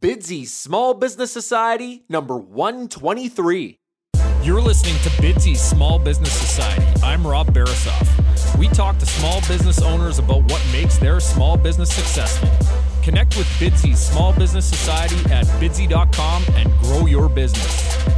Bidsy Small Business Society, number 123. You're listening to Bidsy's Small Business Society. I'm Rob Barasoff. We talk to small business owners about what makes their small business successful. Connect with Bidsy's Small Business Society at bidsy.com and grow your business.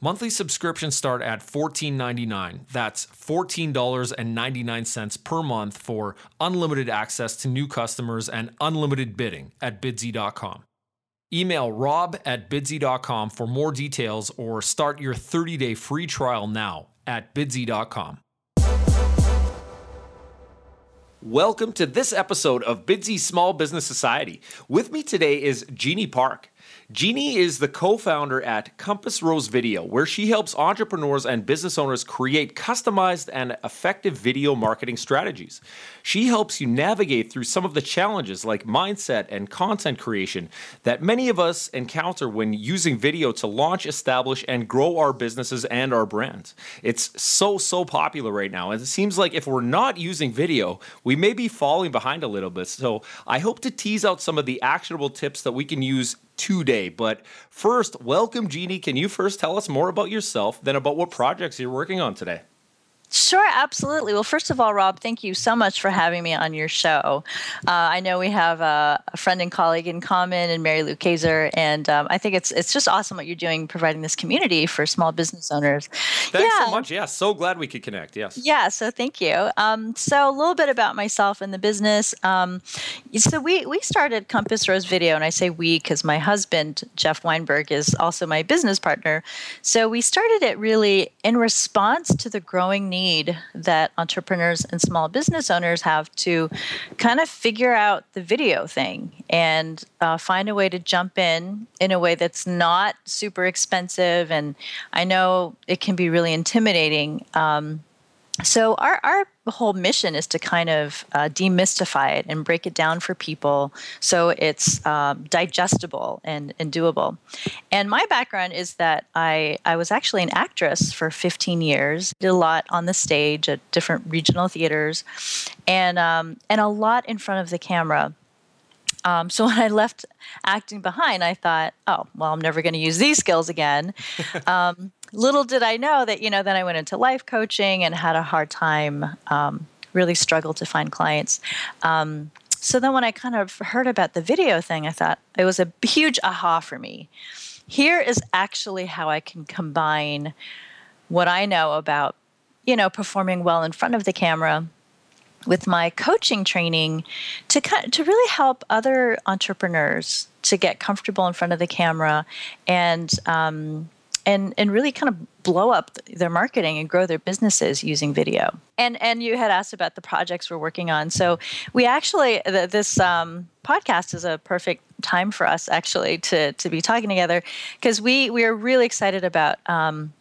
Monthly subscriptions start at $14.99. That's $14.99 per month for unlimited access to new customers and unlimited bidding at bidsy.com. Email rob at bidsy.com for more details or start your 30 day free trial now at bidsy.com. Welcome to this episode of Bidsy Small Business Society. With me today is Jeany Park. Jeany is the co founder at Compass Rose Video, where she helps entrepreneurs and business owners create customized and effective video marketing strategies. She helps you navigate through some of the challenges like mindset and content creation that many of us encounter when using video to launch, establish, and grow our businesses and our brands. It's so, so popular right now. And it seems like if we're not using video, we may be falling behind a little bit. So I hope to tease out some of the actionable tips that we can use today. But first, welcome, Jeany. Can you first tell us more about yourself, then about what projects you're working on today? Sure, absolutely. Well, first of all, Rob, thank you so much for having me on your show. Uh, I know we have a, a, friend and colleague in common, and Mary Lou Kaiser, and um, I think it's it's just awesome what you're doing, providing this community for small business owners. Thanks yeah. so much. Yeah, so glad we could connect. Yes. Yeah. So thank you. Um, so a little bit about myself and the business. Um, so we we started Compass Rose Video, and I say we because my husband Jeff Weinberg is also my business partner. So we started it really in response to the growing need need that entrepreneurs and small business owners have to kind of figure out the video thing and uh, find a way to jump in in a way that's not super expensive. And I know it can be really intimidating. Um, so our, our whole mission is to kind of uh, demystify it and break it down for people so it's um, digestible and, and doable and my background is that I, I was actually an actress for 15 years did a lot on the stage at different regional theaters and, um, and a lot in front of the camera um, so when I left acting behind, I thought, oh, well, I'm never going to use these skills again. um, little did I know that, you know, then I went into life coaching and had a hard time, um, really struggled to find clients. Um, so then when I kind of heard about the video thing, I thought it was a huge aha for me. Here is actually how I can combine what I know about, you know, performing well in front of the camera with my coaching training to to really help other entrepreneurs to get comfortable in front of the camera and um, and and really kind of blow up their marketing and grow their businesses using video. And and you had asked about the projects we're working on. So we actually this um, podcast is a perfect time for us actually to to be talking together because we we are really excited about. Um,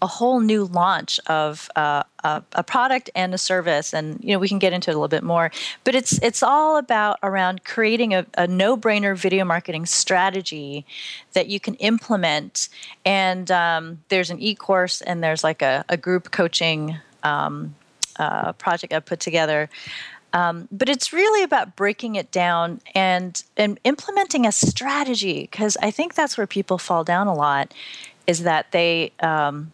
a whole new launch of uh, a, a, product and a service, and you know we can get into it a little bit more. But it's it's all about around creating a, a no-brainer video marketing strategy that you can implement. And um, there's an e-course, and there's like a, a group coaching um, uh, project I put together. Um, but it's really about breaking it down and and implementing a strategy because I think that's where people fall down a lot, is that they um,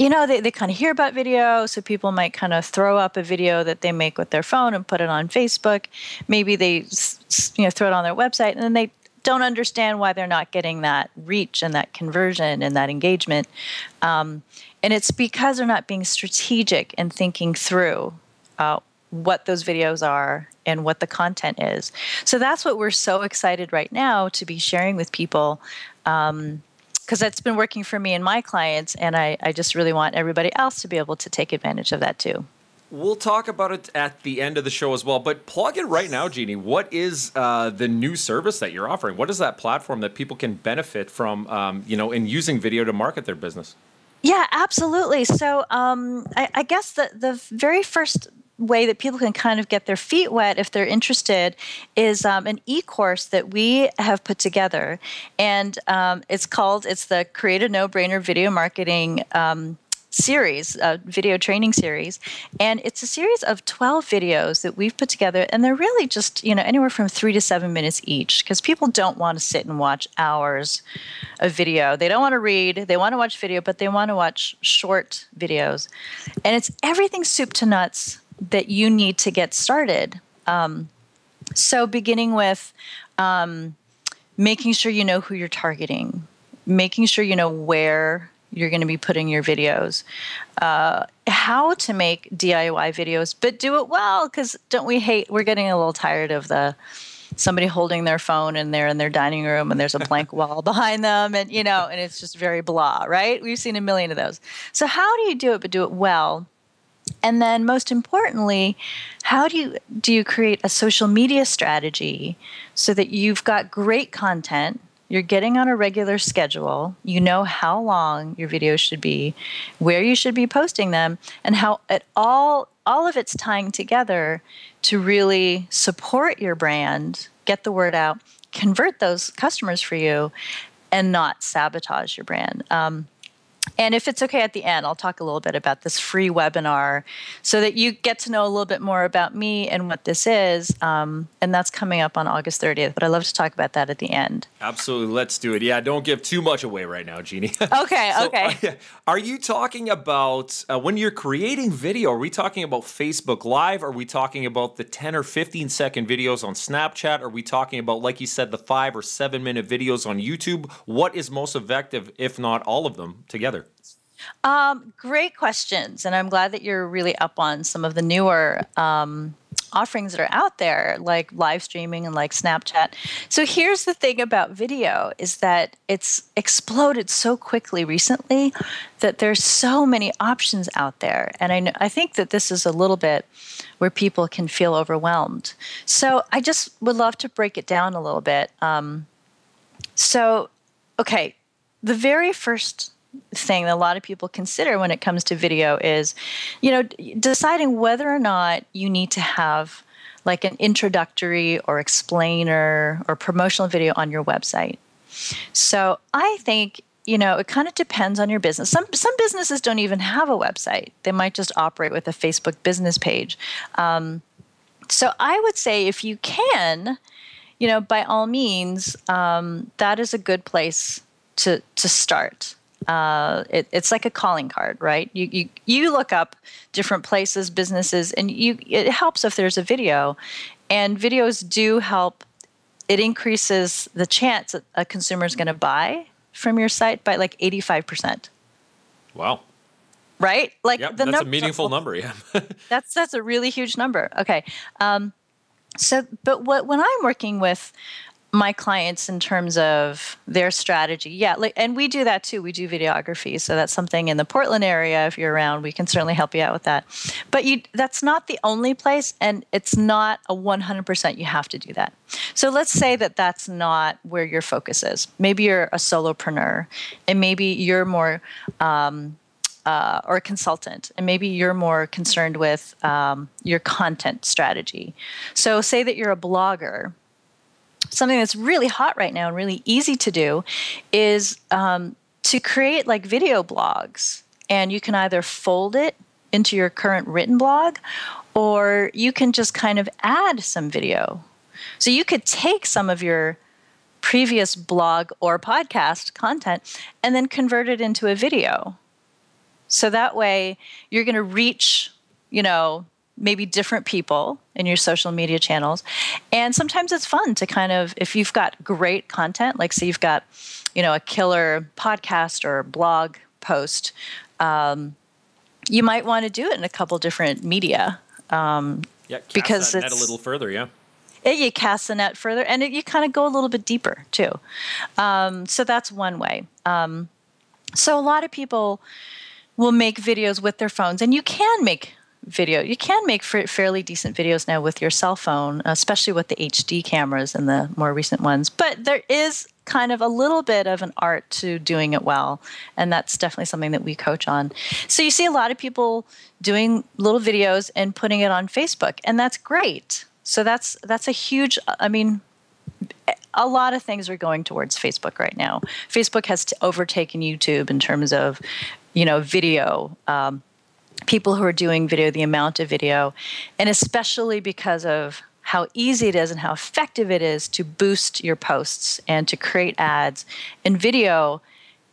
you know, they, they kind of hear about video, so people might kind of throw up a video that they make with their phone and put it on Facebook. Maybe they, you know, throw it on their website, and then they don't understand why they're not getting that reach and that conversion and that engagement. Um, and it's because they're not being strategic and thinking through uh, what those videos are and what the content is. So that's what we're so excited right now to be sharing with people. Um, because that's been working for me and my clients, and I, I just really want everybody else to be able to take advantage of that too. We'll talk about it at the end of the show as well, but plug it right now, Jeany. What is uh, the new service that you're offering? What is that platform that people can benefit from, um, you know, in using video to market their business? Yeah, absolutely. So um, I, I, guess the the very first way that people can kind of get their feet wet if they're interested is um, an e-course that we have put together and um, it's called it's the create a no-brainer video marketing um, series, a video training series. And it's a series of 12 videos that we've put together. And they're really just, you know, anywhere from three to seven minutes each because people don't want to sit and watch hours of video. They don't want to read, they want to watch video, but they want to watch short videos. And it's everything soup to nuts that you need to get started. Um, so, beginning with um, making sure you know who you're targeting, making sure you know where you're going to be putting your videos, uh, how to make DIY videos, but do it well. Because don't we hate? We're getting a little tired of the somebody holding their phone and they're in their dining room and there's a blank wall behind them and you know and it's just very blah right we've seen a million of those so how do you do it but do it well and then most importantly how do you do you create a social media strategy so that you've got great content you're getting on a regular schedule you know how long your videos should be where you should be posting them and how it all all of it's tying together to really support your brand get the word out convert those customers for you and not sabotage your brand. Um, and if it's okay at the end, I'll talk a little bit about this free webinar so that you get to know a little bit more about me and what this is. Um, and that's coming up on August 30th. But I love to talk about that at the end. Absolutely. Let's do it. Yeah, don't give too much away right now, Jeany. Okay, so, okay. Uh, are you talking about uh, when you're creating video? Are we talking about Facebook Live? Are we talking about the 10 or 15 second videos on Snapchat? Are we talking about, like you said, the five or seven minute videos on YouTube? What is most effective, if not all of them together? Um, great questions, and I'm glad that you're really up on some of the newer um, offerings that are out there, like live streaming and like Snapchat. So here's the thing about video: is that it's exploded so quickly recently that there's so many options out there, and I I think that this is a little bit where people can feel overwhelmed. So I just would love to break it down a little bit. Um, so, okay, the very first thing that a lot of people consider when it comes to video is, you know, deciding whether or not you need to have like an introductory or explainer or promotional video on your website. So I think you know it kind of depends on your business. Some some businesses don't even have a website. They might just operate with a facebook business page. Um, so i would say if you can you know by all means um, that is a good place to to start uh, it, it's like a calling card, right? You, you you look up different places, businesses, and you it helps if there's a video, and videos do help. It increases the chance that a consumer is going to buy from your site by like eighty five percent. Wow. Right? Like yep, the that's num- a meaningful number. Yeah. that's that's a really huge number. Okay. Um, so, but what when I'm working with my clients in terms of their strategy. Yeah, like, and we do that too. We do videography, so that's something in the Portland area. If you're around, we can certainly help you out with that. But you, that's not the only place, and it's not a 100% you have to do that. So let's say that that's not where your focus is. Maybe you're a solopreneur, and maybe you're more. Um, uh, or a consultant, and maybe you're more concerned with um, your content strategy. So, say that you're a blogger something that's really hot right now and really easy to do is um, to create like video blogs. And you can either fold it into your current written blog or you can just kind of add some video. So you could take some of your previous blog or podcast content and then convert it into a video. So that way you're going to reach, you know, maybe different people in your social media channels. And sometimes it's fun to kind of, if you've got great content, like say you've got, you know, a killer podcast or blog post, um, you might want to do it in a couple different media. Um, yeah, because it's a little further, yeah. It, you cast the net further, and it, you kind of go a little bit deeper too. Um, so that's one way. Um, so a lot of people will make videos with their phones, and you can make video. You can make fairly decent videos now with your cell phone, especially with the HD cameras and the more recent ones. But there is kind of a little bit of an art to doing it well, and that's definitely something that we coach on. So you see a lot of people doing little videos and putting it on Facebook, and that's great. So that's that's a huge. I mean, a lot of things are going towards Facebook right now. Facebook has overtaken YouTube in terms of, you know, video. Um, people who are doing video, the amount of video, and especially because of how easy it is and how effective it is to boost your posts and to create ads and video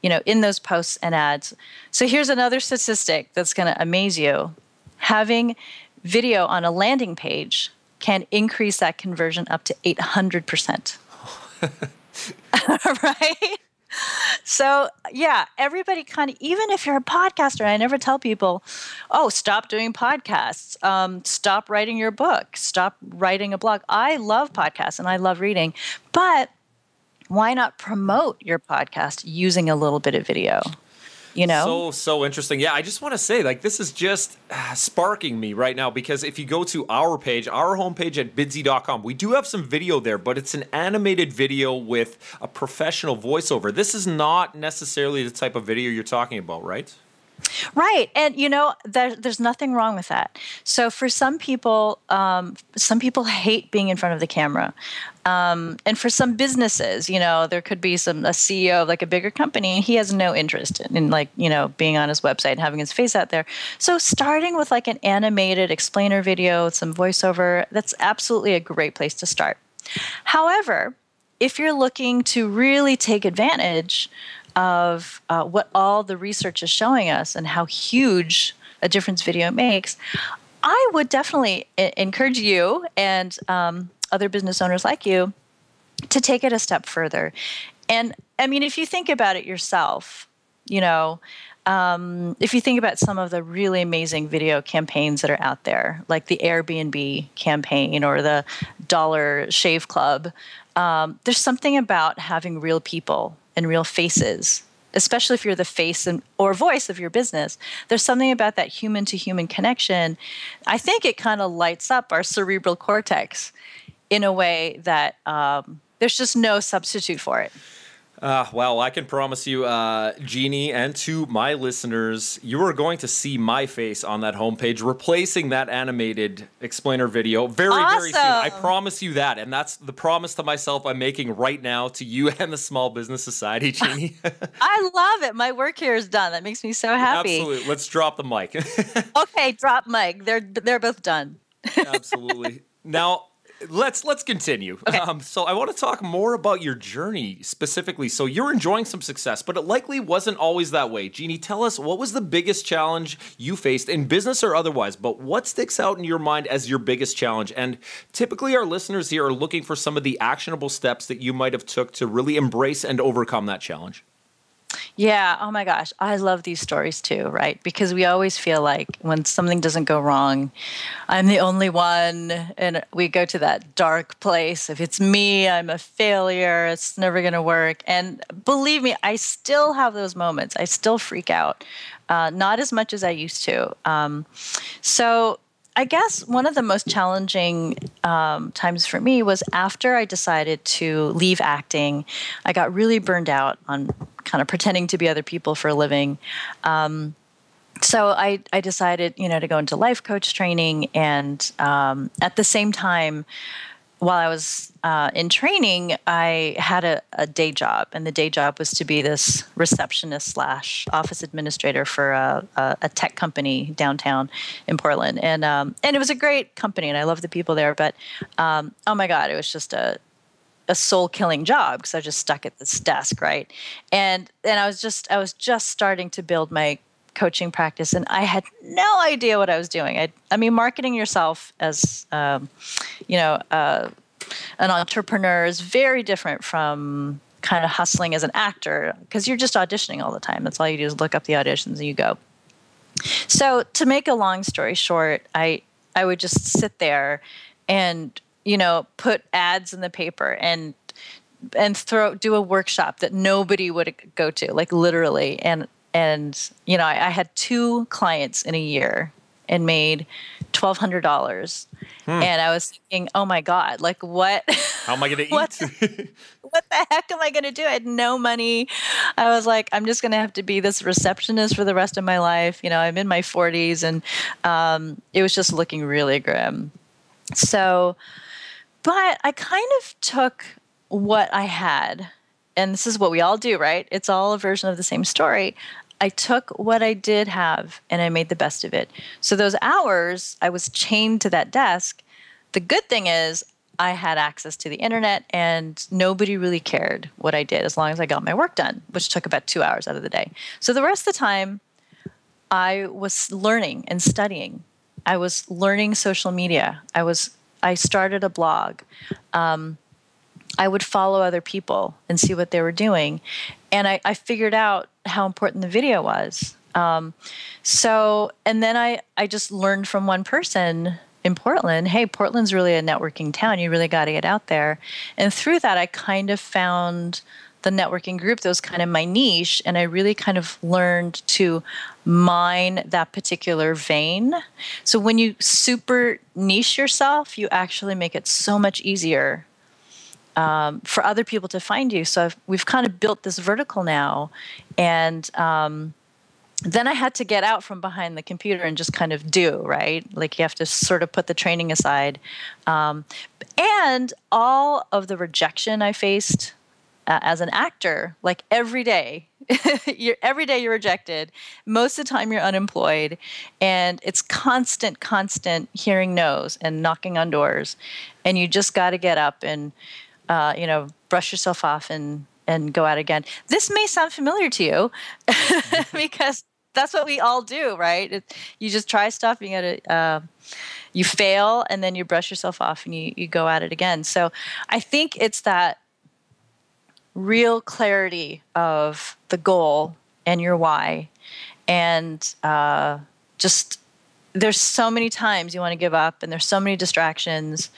you know in those posts and ads. So here's another statistic that's going to amaze you. Having video on a landing page can increase that conversion up to 800% right so yeah everybody kind of even if you're a podcaster i never tell people oh stop doing podcasts. Um, stop writing your book. Stop writing a blog. I love podcasts and i love reading but why not promote your podcast using a little bit of video you know? So so interesting. Yeah i just want to say like this is just uh, sparking me right now because if you go to our page our homepage at bidsy.com we do have some video there but it's an animated video with a professional voiceover. This is not necessarily the type of video you're talking about right Right. And, you know, there, there's nothing wrong with that. So for some people, um, some people hate being in front of the camera. Um, and for some businesses, you know, there could be some a CEO of like a bigger company, he has no interest in, in like, you know, being on his website and having his face out there. So starting with like an animated explainer video, with some voiceover, that's absolutely a great place to start. However, if you're looking to really take advantage of uh, what all the research is showing us and how huge a difference video makes, I would definitely encourage you and um, other business owners like you to take it a step further. And I mean, if you think about it yourself, you know, um, if you think about some of the really amazing video campaigns that are out there, like the Airbnb campaign or the Dollar Shave Club, um, there's something about having real people and real faces especially if you're the face and, or voice of your business there's something about that human to human connection. I think it kind of lights up our cerebral cortex in a way that um, there's just no substitute for it uh, well, I can promise you, uh, Jeany, and to my listeners, you are going to see my face on that homepage, replacing that animated explainer video very, awesome. very soon. I promise you that. And that's the promise to myself I'm making right now to you and the Small Business Society, Jeany. I love it. My work here is done. That makes me so happy. Absolutely. Let's drop the mic. okay, drop mic. They're they're both done. Absolutely. Now, let's let's continue. Okay. Um, so I want to talk more about your journey specifically. So you're enjoying some success, but it likely wasn't always that way. Jeany, tell us what was the biggest challenge you faced in business or otherwise, but what sticks out in your mind as your biggest challenge? And typically our listeners here are looking for some of the actionable steps that you might have took to really embrace and overcome that challenge. Yeah. Oh my gosh. I love these stories too, right? Because we always feel like when something doesn't go wrong, I'm the only one. And we go to that dark place. If it's me, I'm a failure. It's never going to work. And believe me, I still have those moments. I still freak out, uh, not as much as I used to. Um, so, I guess one of the most challenging um, times for me was after I decided to leave acting. I got really burned out on kind of pretending to be other people for a living. Um, so I, I decided, you know, to go into life coach training, and um, at the same time, while I was uh, in training, I had a, a, day job, and the day job was to be this receptionist slash office administrator for a, a, a, tech company downtown in Portland, and um, and it was a great company, and I love the people there. But um, oh my God, it was just a a soul killing job because I was just stuck at this desk, right? And and I was just I was just starting to build my coaching practice, and I had no idea what I was doing. I, I mean, marketing yourself as, um, you know, uh, an entrepreneur is very different from kind of hustling as an actor because you're just auditioning all the time. That's all you do is look up the auditions and you go. So to make a long story short, I I would just sit there and you know put ads in the paper and and throw do a workshop that nobody would go to like literally and and you know I, I had two clients in a year and made twelve hundred dollars hmm. and I was thinking oh my god like what how am I going to eat what the heck am I going to do? I had no money. I was like, I'm just going to have to be this receptionist for the rest of my life. You know, I'm in my 40s and um, it was just looking really grim. So, but I kind of took what I had, and this is what we all do, right? It's all a version of the same story. I took what I did have and I made the best of it. So, those hours I was chained to that desk. The good thing is, I had access to the internet and nobody really cared what I did as long as I got my work done, which took about two hours out of the day. So the rest of the time, I was learning and studying. I was learning social media. I was I started a blog. Um, I would follow other people and see what they were doing, and I, I figured out how important the video was. Um, so, and then I I just learned from one person in Portland, hey, Portland's really a networking town. You really got to get out there. And through that, I kind of found the networking group that was kind of my niche. And I really kind of learned to mine that particular vein. So when you super niche yourself, you actually make it so much easier um, for other people to find you. So I've, we've kind of built this vertical now. And, um, then I had to get out from behind the computer and just kind of do, right? Like you have to sort of put the training aside. Um, and all of the rejection I faced uh, as an actor, like every day, you're, every day you're rejected. Most of the time you're unemployed. And it's constant, constant hearing no's and knocking on doors. And you just got to get up and, uh, you know, brush yourself off and and go out again. This may sound familiar to you because that's what we all do, right? It, you just try stuff, you gotta, uh, you fail, and then you brush yourself off and you, you go at it again. So I think it's that real clarity of the goal and your why, and uh, just there's so many times you want to give up, and there's so many distractions,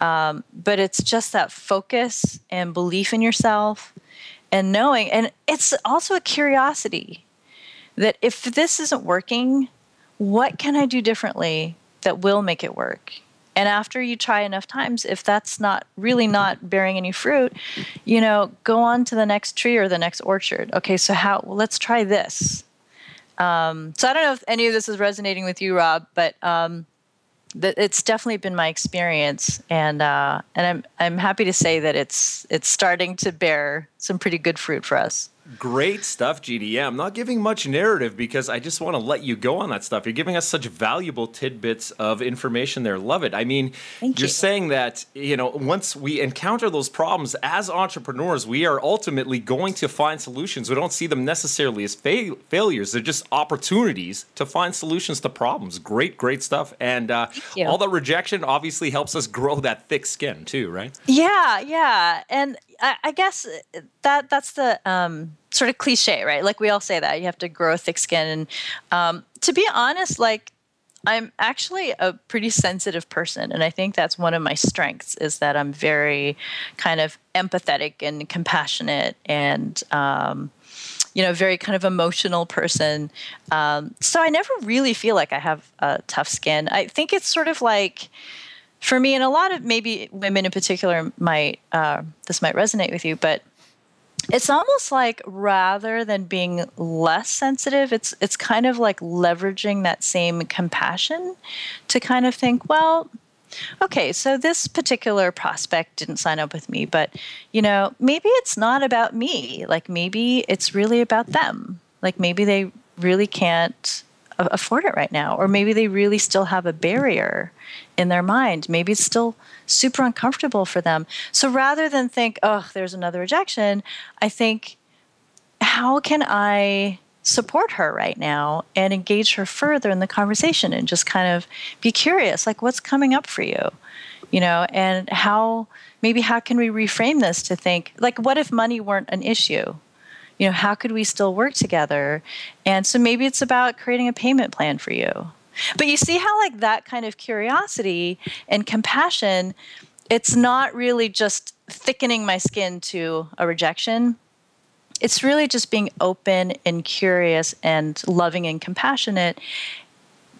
um, but it's just that focus and belief in yourself and knowing and it's also a curiosity that if this isn't working what can i do differently that will make it work? And after you try enough times if that's not really not bearing any fruit you know go on to the next tree or the next orchard. Okay so how well, let's try this um, so i don't know if any of this is resonating with you rob but um, it's definitely been my experience, and uh, and I'm I'm happy to say that it's it's starting to bear some pretty good fruit for us. Great stuff, GDM. I'm not giving much narrative because I just want to let you go on that stuff. You're giving us such valuable tidbits of information there. Love it. I mean, Thank you're you. saying that, you know, once we encounter those problems as entrepreneurs, we are ultimately going to find solutions. We don't see them necessarily as fa- failures, they're just opportunities to find solutions to problems. Great, great stuff. And uh, all the rejection obviously helps us grow that thick skin too, right? Yeah, yeah. And I, I guess that that's the um, sort of cliche, right? Like we all say that you have to grow a thick skin. And um, to be honest, like I'm actually a pretty sensitive person, and I think that's one of my strengths is that I'm very kind of empathetic and compassionate, and um, you know, very kind of emotional person. Um, so I never really feel like I have a tough skin. I think it's sort of like for me, and a lot of maybe women in particular might uh, this might resonate with you, but it's almost like rather than being less sensitive, it's it's kind of like leveraging that same compassion to kind of think, well, okay, so this particular prospect didn't sign up with me, but you know, maybe it's not about me. Like maybe it's really about them. Like maybe they really can't afford it right now or maybe they really still have a barrier in their mind. Maybe it's still super uncomfortable for them. So rather than think oh there's another rejection i think how can i support her right now and engage her further in the conversation and just kind of be curious like what's coming up for you? You know and how maybe how can we reframe this to think like what if money weren't an issue you know how could we still work together and so maybe it's about creating a payment plan for you but you see how like that kind of curiosity and compassion it's not really just thickening my skin to a rejection it's really just being open and curious and loving and compassionate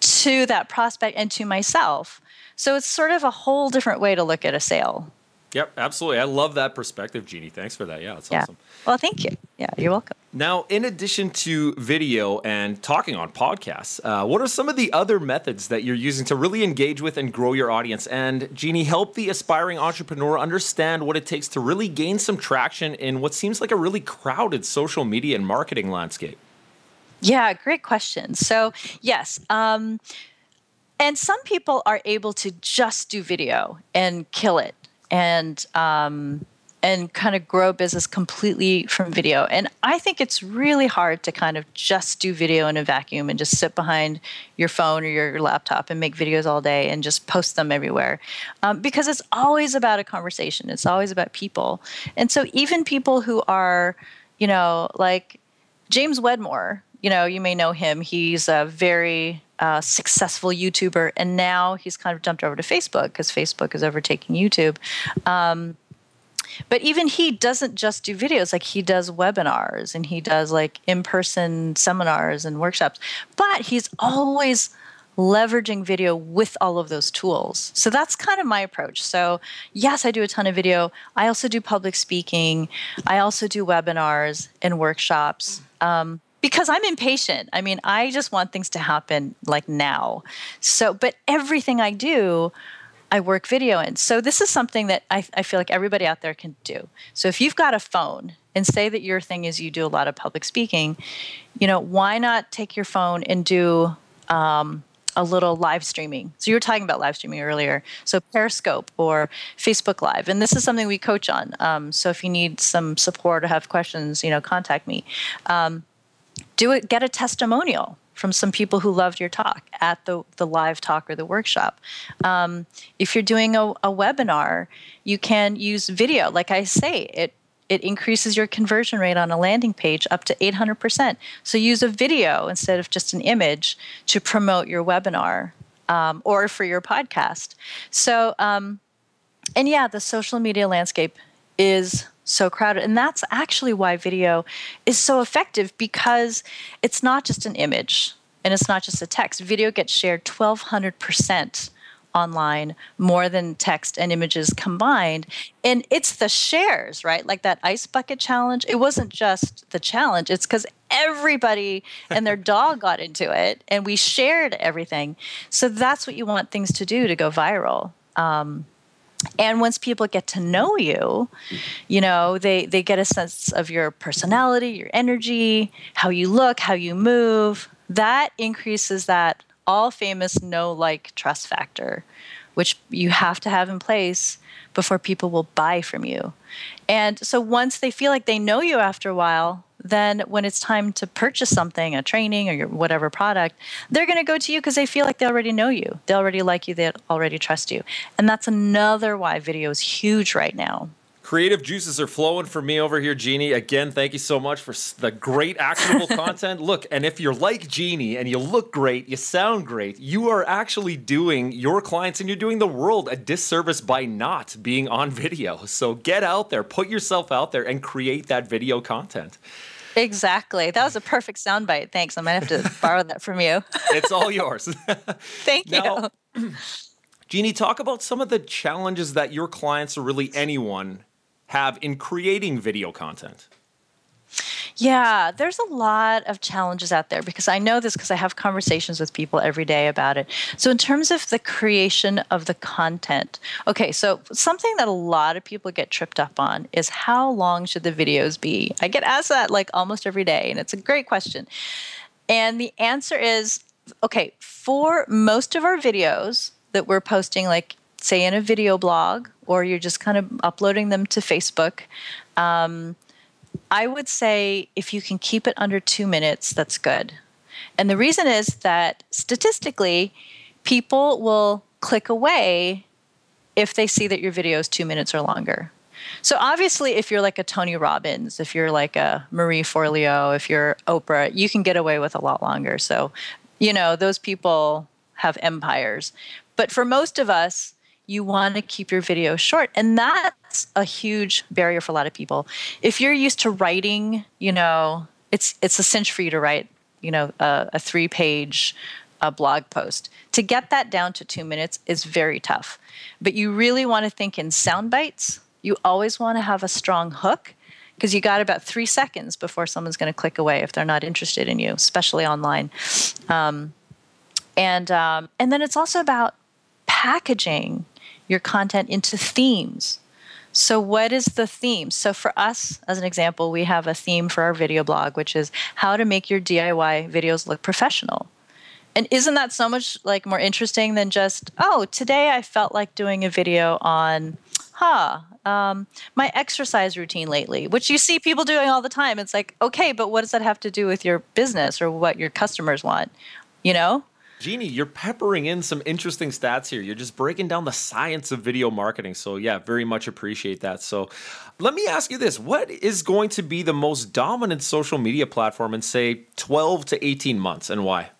to that prospect and to myself. So it's sort of a whole different way to look at a sale. Yep, absolutely. I love that perspective, Jeany. Thanks for that. Yeah, that's yeah. awesome. Well, thank you. Yeah, you're welcome. Now, in addition to video and talking on podcasts, uh, what are some of the other methods that you're using to really engage with and grow your audience? And Jeany, help the aspiring entrepreneur understand what it takes to really gain some traction in what seems like a really crowded social media and marketing landscape. Yeah, great question. So, yes. Um, and some people are able to just do video and kill it and um, and kind of grow business completely from video. And I think it's really hard to kind of just do video in a vacuum and just sit behind your phone or your laptop and make videos all day and just post them everywhere. Um, because it's always about a conversation, it's always about people. And so even people who are, you know, like James Wedmore, you know, you may know him. He's a very uh, successful YouTuber, and now he's kind of jumped over to Facebook because Facebook is overtaking YouTube. Um, but even he doesn't just do videos like he does webinars and he does like in-person seminars and workshops but he's always leveraging video with all of those tools. So that's kind of my approach. So yes i do a ton of video. I also do public speaking. I also do webinars and workshops. Um, because I'm impatient. I mean, I just want things to happen like now. So, but everything I do, I work video in. So this is something that I, I feel like everybody out there can do. So if you've got a phone and say that your thing is you do a lot of public speaking, you know, why not take your phone and do um, a little live streaming. So you were talking about live streaming earlier. So Periscope or Facebook Live, and this is something we coach on. Um, so if you need some support or have questions, you know, contact me. Um, do it. Get a testimonial from some people who loved your talk at the, the live talk or the workshop. Um, if you're doing a, a webinar, you can use video. Like I say, it it increases your conversion rate on a landing page up to 800%. So use a video instead of just an image to promote your webinar um, or for your podcast. So, um, and yeah, the social media landscape is so crowded. And that's actually why video is so effective because it's not just an image and it's not just a text. Video gets shared 1200% online more than text and images combined. And it's the shares, right? Like that ice bucket challenge. It wasn't just the challenge, it's because everybody and their dog got into it and we shared everything. So that's what you want things to do to go viral. Um, and once people get to know you you know they they get a sense of your personality your energy how you look how you move. That increases that all famous no like trust factor which you have to have in place before people will buy from you. And so once they feel like they know you after a while then when it's time to purchase something, a training or your whatever product, they're going to go to you because they feel like they already know you. They already like you. They already trust you. And that's another why video is huge right now. Creative juices are flowing for me over here, Jeany. Again, thank you so much for the great actionable content. Look, and if you're like Jeany and you look great, you sound great, you are actually doing your clients and you're doing the world a disservice by not being on video. So get out there, put yourself out there, and create that video content. Exactly. That was a perfect soundbite. Thanks. I might have to borrow that from you. it's all yours. Thank now, you. Jeany, talk about some of the challenges that your clients or really anyone have in creating video content. Yeah, there's a lot of challenges out there because I know this because I have conversations with people every day about it. So, in terms of the creation of the content, okay, so something that a lot of people get tripped up on is how long should the videos be? I get asked that like almost every day, and it's a great question. And the answer is okay, for most of our videos that we're posting, like say in a video blog, or you're just kind of uploading them to Facebook. Um, I would say if you can keep it under two minutes, that's good. And the reason is that statistically, people will click away if they see that your video is two minutes or longer. So obviously, if you're like a Tony Robbins, if you're like a Marie Forleo, if you're Oprah, you can get away with a lot longer. So, you know, those people have empires. But for most of us, you want to keep your video short. And that's a huge barrier for a lot of people. If you're used to writing, you know, it's it's a cinch for you to write, you know, a, a three page blog post. To get that down to two minutes is very tough. But you really want to think in sound bites. You always want to have a strong hook because you got about three seconds before someone's going to click away if they're not interested in you, especially online. Um, and um, and then it's also about packaging your content into themes. So, what is the theme? So, for us, as an example, we have a theme for our video blog, which is how to make your DIY videos look professional. And isn't that so much like more interesting than just, oh, today I felt like doing a video on, huh, um, my exercise routine lately, which you see people doing all the time. It's like, okay, but what does that have to do with your business or what your customers want? You know? Jeany, you're peppering in some interesting stats here. You're just breaking down the science of video marketing. So, yeah, very much appreciate that. So, let me ask you this What is going to be the most dominant social media platform in, say, 12 to 18 months and why?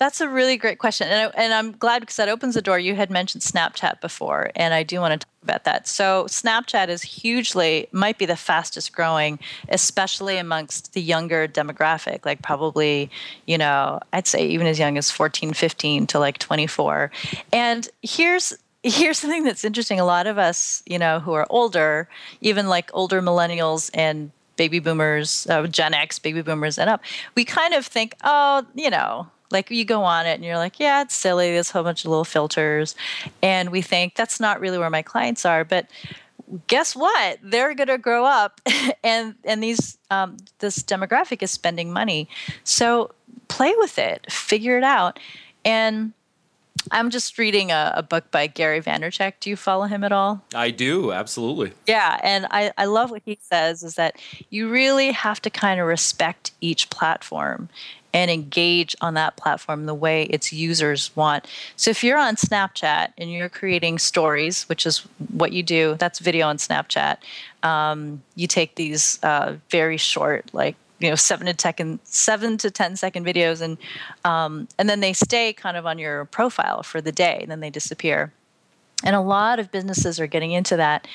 That's a really great question. And, I, and I'm glad because that opens the door. You had mentioned Snapchat before, and I do want to talk about that. So, Snapchat is hugely, might be the fastest growing, especially amongst the younger demographic, like probably, you know, I'd say even as young as 14, 15 to like 24. And here's, here's something that's interesting. A lot of us, you know, who are older, even like older millennials and baby boomers, uh, Gen X, baby boomers, and up, we kind of think, oh, you know, like you go on it and you're like, yeah, it's silly. There's a whole bunch of little filters. And we think that's not really where my clients are. But guess what? They're going to grow up and, and these, um, this demographic is spending money. So play with it, figure it out. And I'm just reading a, a, book by Gary Vaynerchuk. Do you follow him at all? I do, absolutely. Yeah, and I, I love what he says is that you really have to kind of respect each platform and engage on that platform the way its users want. So if you're on Snapchat and you're creating stories, which is what you do, that's video on Snapchat. Um, you take these uh, very short, like you know, seven to ten, seven to ten second videos, and um, and then they stay kind of on your profile for the day, and then they disappear. And a lot of businesses are getting into that,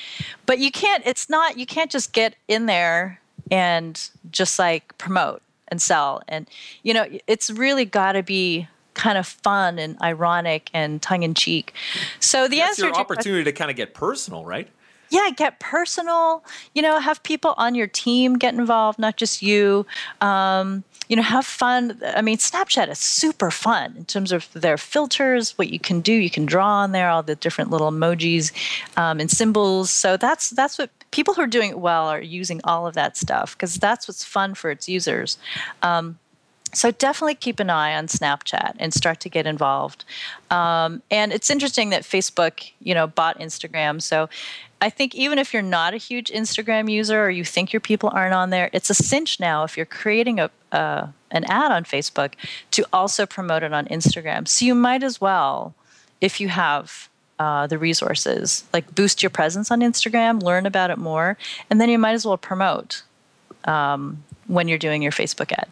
but you can't. It's not. You can't just get in there and just like promote and sell. And, you know, it's really got to be kind of fun and ironic and tongue in cheek. So the That's answer your to opportunity to kind of get personal, right? Yeah, get personal. You know, have people on your team get involved, not just you. Um, you know, have fun. I mean, Snapchat is super fun in terms of their filters, what you can do. You can draw on there all the different little emojis um, and symbols. So that's that's what people who are doing it well are using all of that stuff because that's what's fun for its users. Um, so definitely keep an eye on Snapchat and start to get involved. Um, and it's interesting that Facebook, you know, bought Instagram. So I think even if you're not a huge Instagram user or you think your people aren't on there, it's a cinch now if you're creating a uh, an ad on Facebook to also promote it on Instagram. So you might as well, if you have uh, the resources. Like boost your presence on Instagram, learn about it more, and then you might as well promote um, when you're doing your Facebook ad.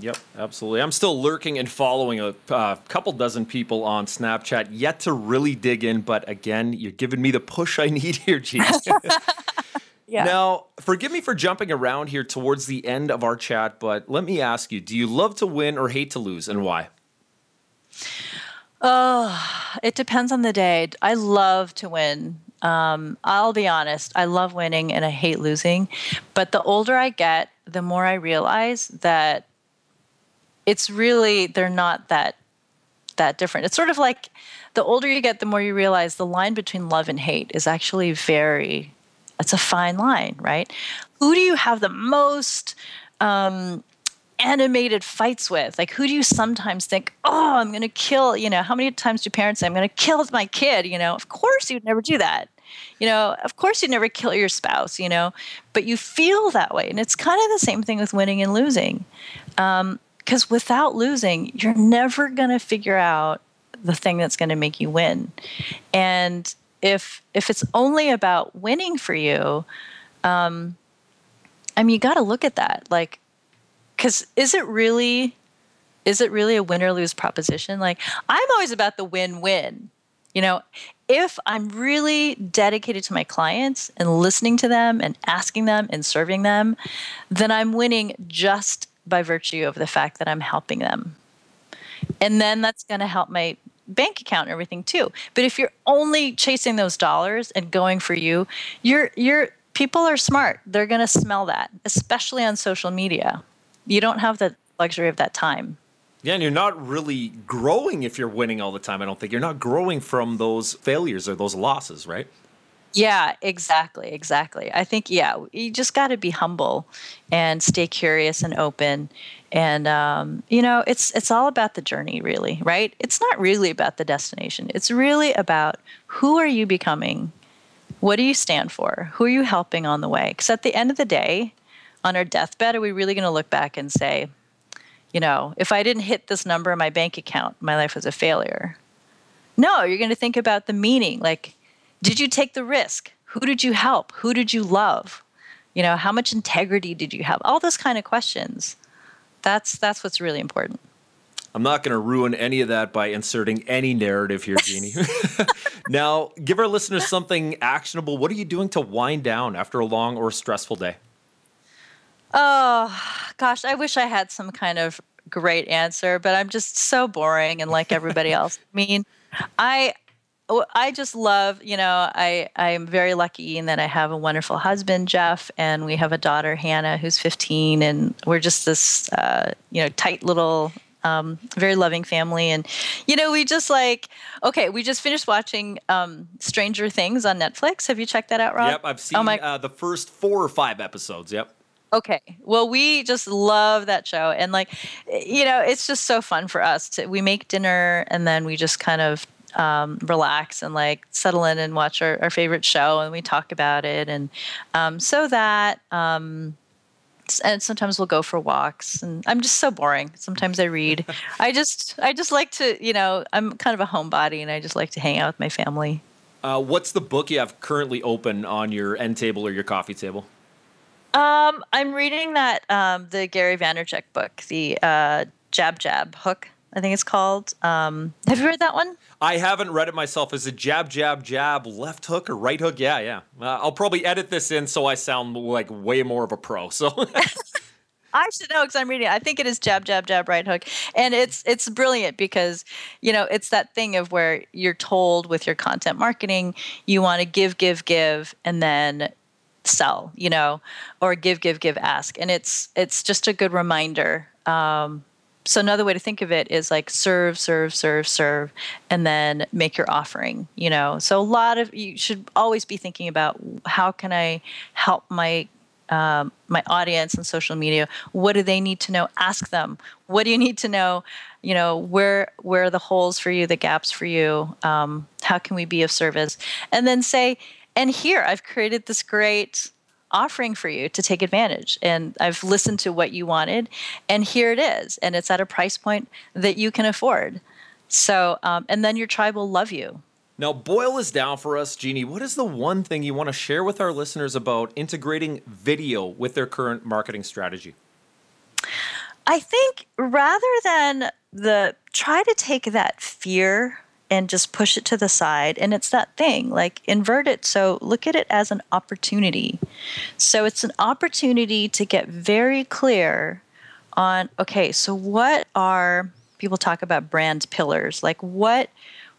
Yep, absolutely. I'm still lurking and following a uh, couple dozen people on Snapchat, yet to really dig in. But again, you're giving me the push I need here, Gene. yeah. Now, forgive me for jumping around here towards the end of our chat, but let me ask you do you love to win or hate to lose, and why? Oh, it depends on the day. I love to win. Um, I'll be honest, I love winning and I hate losing. But the older I get, the more I realize that it's really they're not that that different. It's sort of like the older you get, the more you realize the line between love and hate is actually very it's a fine line, right? Who do you have the most um, animated fights with? Like, who do you sometimes think, oh, I'm going to kill? You know, how many times do parents say, I'm going to kill my kid? You know, of course you'd never do that. You know, of course you'd never kill your spouse, you know, but you feel that way. And it's kind of the same thing with winning and losing. Because um, without losing, you're never going to figure out the thing that's going to make you win. And if if it's only about winning for you, um, I mean, you got to look at that. Like, because is it really is it really a win or lose proposition? Like, I'm always about the win win. You know, if I'm really dedicated to my clients and listening to them and asking them and serving them, then I'm winning just by virtue of the fact that I'm helping them. And then that's going to help my bank account and everything too. But if you're only chasing those dollars and going for you, you're you're people are smart. They're going to smell that, especially on social media. You don't have the luxury of that time. Yeah, and you're not really growing if you're winning all the time. I don't think you're not growing from those failures or those losses, right? Yeah, exactly, exactly. I think yeah, you just got to be humble and stay curious and open, and um, you know, it's it's all about the journey, really, right? It's not really about the destination. It's really about who are you becoming, what do you stand for, who are you helping on the way? Because at the end of the day, on our deathbed, are we really going to look back and say, you know, if I didn't hit this number in my bank account, my life was a failure. No, you're going to think about the meaning. Like, did you take the risk? Who did you help? Who did you love? You know, how much integrity did you have? All those kind of questions. That's that's what's really important. I'm not going to ruin any of that by inserting any narrative here, Jeany. now, give our listeners something actionable. What are you doing to wind down after a long or stressful day? Oh, gosh, I wish I had some kind of great answer, but I'm just so boring and like everybody else. I mean, I I just love, you know, I I'm very lucky in that I have a wonderful husband, Jeff, and we have a daughter, Hannah, who's 15, and we're just this, uh, you know, tight little um, very loving family. And, you know, we just like, okay, we just finished watching um, Stranger Things on Netflix. Have you checked that out, Rob? Yep, I've seen oh my- uh, the first four or five episodes. Yep. Okay. Well, we just love that show. And like, you know, it's just so fun for us to, we make dinner and then we just kind of um, relax and like settle in and watch our, our favorite show and we talk about it. And um, so that, um, and sometimes we'll go for walks and i'm just so boring sometimes i read i just i just like to you know i'm kind of a homebody and i just like to hang out with my family uh, what's the book you have currently open on your end table or your coffee table um, I'm reading that um, the Gary Vaynerchuk book, the uh, Jab Jab Hook. I think it's called. Um, have you read that one? I haven't read it myself. Is it jab, jab, jab, left hook or right hook? Yeah, yeah. Uh, I'll probably edit this in so I sound like way more of a pro. So. I should know because I'm reading. It. I think it is jab, jab, jab, right hook, and it's it's brilliant because you know it's that thing of where you're told with your content marketing you want to give, give, give, and then sell, you know, or give, give, give, ask. And it's it's just a good reminder. Um, so another way to think of it is like serve, serve, serve, serve, and then make your offering. You know, so a lot of you should always be thinking about how can I help my um, my audience and social media what do they need to know ask them what do you need to know you know where where are the holes for you the gaps for you um, how can we be of service and then say and here I've created this great offering for you to take advantage. And I've listened to what you wanted, and here it is. And it's at a price point that you can afford. So, um, and then your tribe will love you. Now, boil this down for us, Jeany. What is the one thing you want to share with our listeners about integrating video with their current marketing strategy? I think rather than the try to take that fear and just push it to the side. And it's that thing, like invert it. So look at it as an opportunity. So it's an opportunity to get very clear on okay, so what are people talk about brand pillars? Like what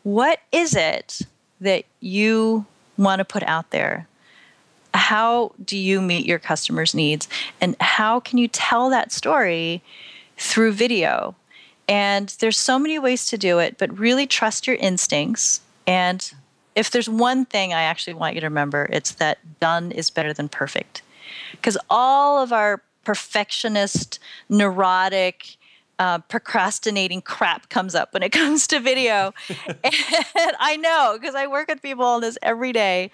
what is it that you want to put out there? How do you meet your customers' needs? And how can you tell that story through video? And there's so many ways to do it, but really trust your instincts. And if there's one thing I actually want you to remember, it's that done is better than perfect. Because all of our perfectionist, neurotic, uh, procrastinating crap comes up when it comes to video. and I know because I work with people on this every day.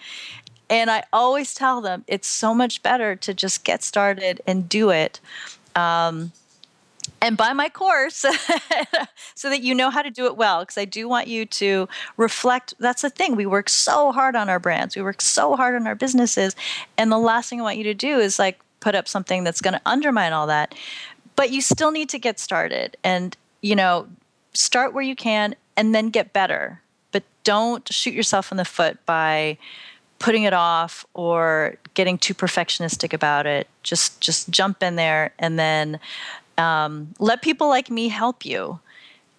And I always tell them it's so much better to just get started and do it. Um, and buy my course so that you know how to do it well because i do want you to reflect. That's the thing we work so hard on our brands we work so hard on our businesses and the last thing i want you to do is like put up something that's going to undermine all that. But you still need to get started and you know start where you can and then get better. But don't shoot yourself in the foot by putting it off or getting too perfectionistic about it. Just just jump in there and then um, let people like me help you.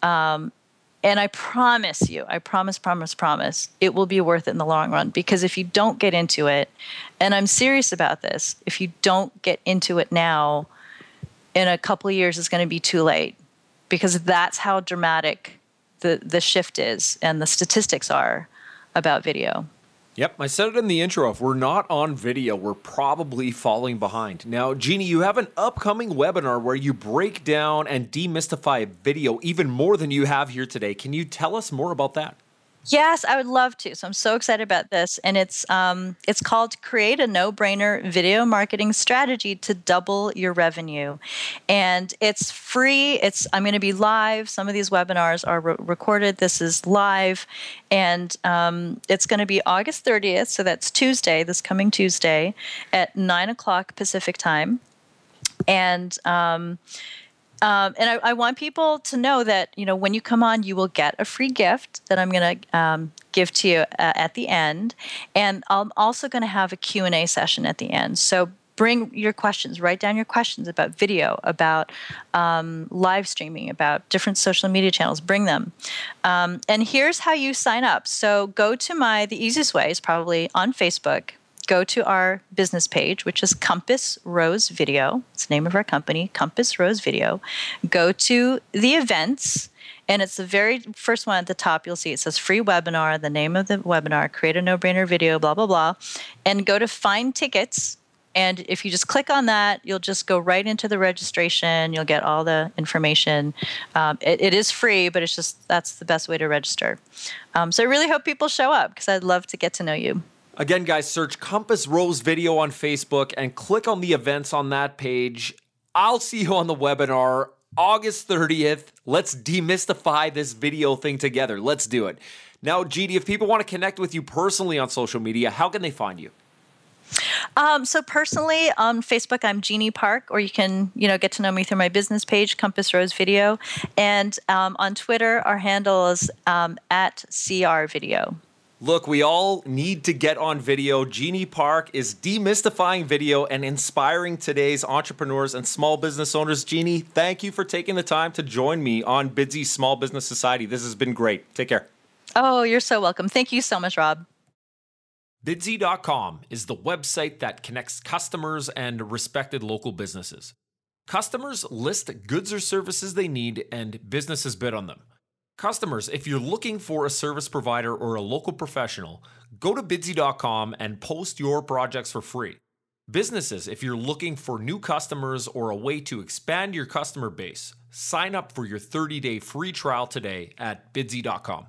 Um, and I promise you, I promise, promise, promise, it will be worth it in the long run. Because if you don't get into it, and I'm serious about this, if you don't get into it now, in a couple years, it's going to be too late. Because that's how dramatic the, the shift is and the statistics are about video. Yep, I said it in the intro. If we're not on video, we're probably falling behind. Now, Jeany, you have an upcoming webinar where you break down and demystify video even more than you have here today. Can you tell us more about that? Yes, I would love to. So I'm so excited about this, and it's um, it's called "Create a No-Brainer Video Marketing Strategy to Double Your Revenue," and it's free. It's I'm going to be live. Some of these webinars are re- recorded. This is live, and um, it's going to be August 30th. So that's Tuesday, this coming Tuesday, at nine o'clock Pacific time, and. Um, um, and I, I, want people to know that you know when you come on, you will get a free gift that I'm going to um, give to you uh, at the end, and I'm also going to have a Q and A session at the end. So bring your questions write down your questions about video about um, live streaming about different social media channels bring them. Um, and here's how you sign up. So go to my the easiest way is probably on facebook go to our business page, which is Compass Rose Video. It's the name of our company, Compass Rose Video. Go to the events, and it's the very first one at the top. You'll see it says free webinar, the name of the webinar, create a no brainer video, blah, blah, blah. And go to find tickets. And if you just click on that, you'll just go right into the registration. You'll get all the information. Um, it, it is free, but it's just that's the best way to register. Um, so I really hope people show up because I'd love to get to know you. Again, guys, search Compass Rose Video on Facebook and click on the events on that page. I'll see you on the webinar August 30th. Let's demystify this video thing together. Let's do it. Now, Jeany, if people want to connect with you personally on social media, how can they find you? Um, so personally on Facebook, I'm Jeany Park, or you can, you know, get to know me through my business page, Compass Rose Video, and um, on Twitter, our handle is um, at CR Video. Look, we all need to get on video. Jeany Park is demystifying video and inspiring today's entrepreneurs and small business owners. Jeany, thank you for taking the time to join me on Bidsy Small Business Society. This has been great. Take care. Oh, you're so welcome. Thank you so much, Rob. Bidsy.com is the website that connects customers and respected local businesses. Customers list goods or services they need, and businesses bid on them. Customers, if you're looking for a service provider or a local professional, go to bidsy.com and post your projects for free. Businesses, if you're looking for new customers or a way to expand your customer base, sign up for your 30 day free trial today at bidsy.com.